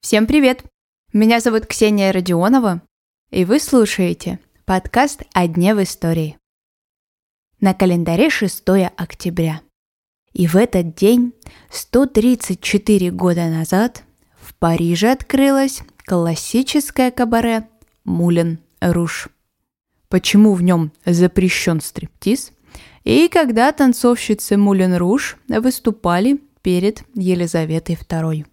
Всем привет! Меня зовут Ксения Родионова, и вы слушаете подкаст «О дне в истории». На календаре 6 октября. И в этот день, 134 года назад, в Париже открылось классическое кабаре «Мулен Руш». Почему в нем запрещен стриптиз? И когда танцовщицы Мулен Руш выступали перед Елизаветой II.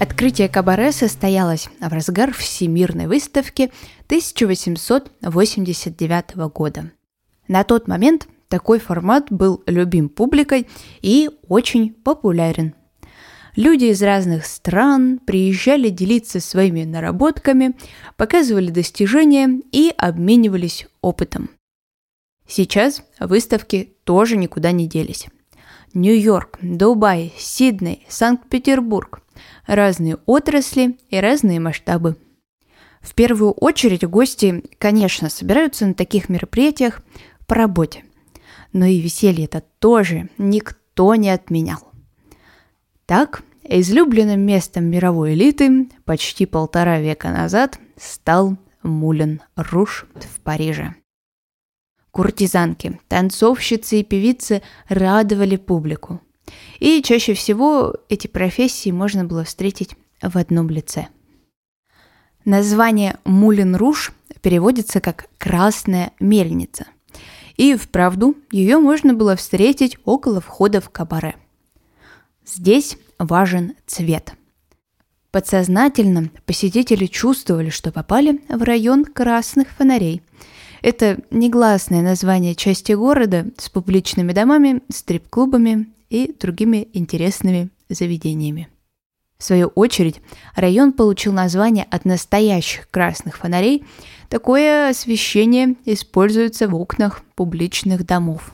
Открытие кабаре состоялось в разгар Всемирной выставки 1889 года. На тот момент такой формат был любим публикой и очень популярен. Люди из разных стран приезжали делиться своими наработками, показывали достижения и обменивались опытом. Сейчас выставки тоже никуда не делись. Нью-Йорк, Дубай, Сидней, Санкт-Петербург. Разные отрасли и разные масштабы. В первую очередь гости, конечно, собираются на таких мероприятиях по работе. Но и веселье это тоже никто не отменял. Так, излюбленным местом мировой элиты почти полтора века назад стал Мулен Руш в Париже. Куртизанки, танцовщицы и певицы радовали публику. И чаще всего эти профессии можно было встретить в одном лице. Название Мулен Руш переводится как «красная мельница». И вправду ее можно было встретить около входа в кабаре. Здесь важен цвет. Подсознательно посетители чувствовали, что попали в район красных фонарей – это негласное название части города с публичными домами, стрип-клубами и другими интересными заведениями. В свою очередь, район получил название от настоящих красных фонарей. Такое освещение используется в окнах публичных домов.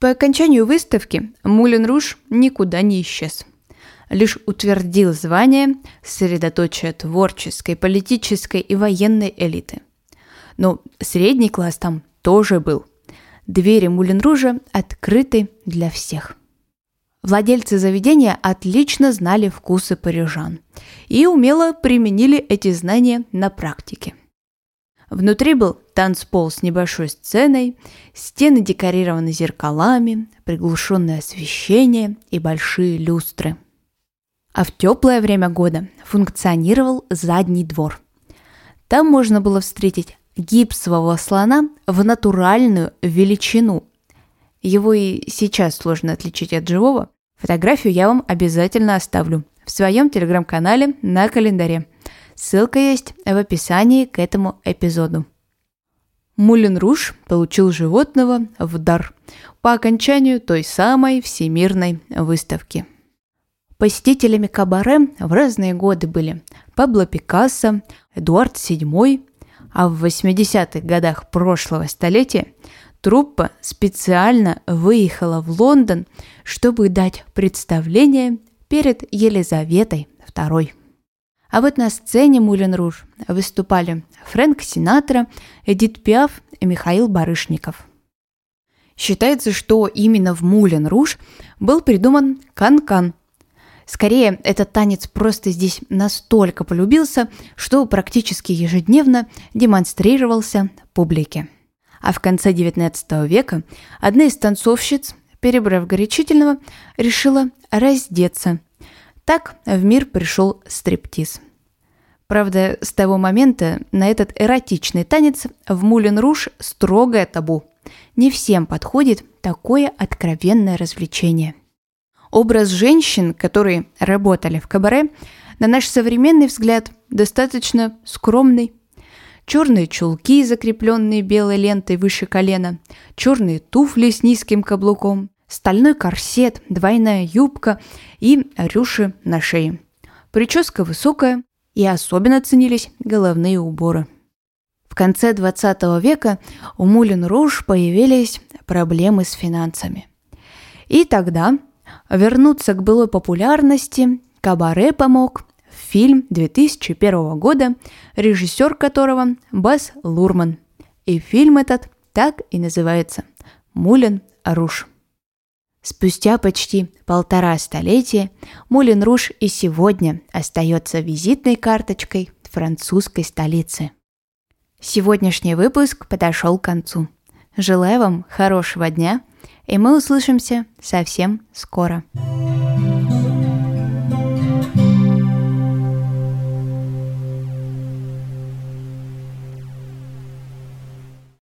По окончанию выставки Мулен Руш никуда не исчез. Лишь утвердил звание средоточия творческой, политической и военной элиты – но средний класс там тоже был. Двери Мулинружа открыты для всех. Владельцы заведения отлично знали вкусы парижан и умело применили эти знания на практике. Внутри был танцпол с небольшой сценой, стены декорированы зеркалами, приглушенное освещение и большие люстры. А в теплое время года функционировал задний двор. Там можно было встретить гипсового слона в натуральную величину. Его и сейчас сложно отличить от живого. Фотографию я вам обязательно оставлю в своем телеграм-канале на календаре. Ссылка есть в описании к этому эпизоду. Мулин Руш получил животного в дар по окончанию той самой всемирной выставки. Посетителями кабаре в разные годы были Пабло Пикассо, Эдуард VII, а в 80-х годах прошлого столетия труппа специально выехала в Лондон, чтобы дать представление перед Елизаветой II. А вот на сцене Мулен Руж выступали Фрэнк Синатра, Эдит Пиаф и Михаил Барышников. Считается, что именно в Мулен Руж был придуман канкан, Скорее, этот танец просто здесь настолько полюбился, что практически ежедневно демонстрировался публике. А в конце XIX века одна из танцовщиц, перебрав горячительного, решила раздеться. Так в мир пришел стриптиз. Правда, с того момента на этот эротичный танец в Мулен Руш строгое табу. Не всем подходит такое откровенное развлечение. Образ женщин, которые работали в кабаре, на наш современный взгляд, достаточно скромный. Черные чулки, закрепленные белой лентой выше колена, черные туфли с низким каблуком, стальной корсет, двойная юбка и рюши на шее. Прическа высокая, и особенно ценились головные уборы. В конце 20 века у Мулин Руж появились проблемы с финансами. И тогда Вернуться к былой популярности кабаре помог фильм 2001 года, режиссер которого Бас Лурман. И фильм этот так и называется «Мулен Руш». Спустя почти полтора столетия Мулен Руш и сегодня остается визитной карточкой французской столицы. Сегодняшний выпуск подошел к концу. Желаю вам хорошего дня, и мы услышимся совсем скоро.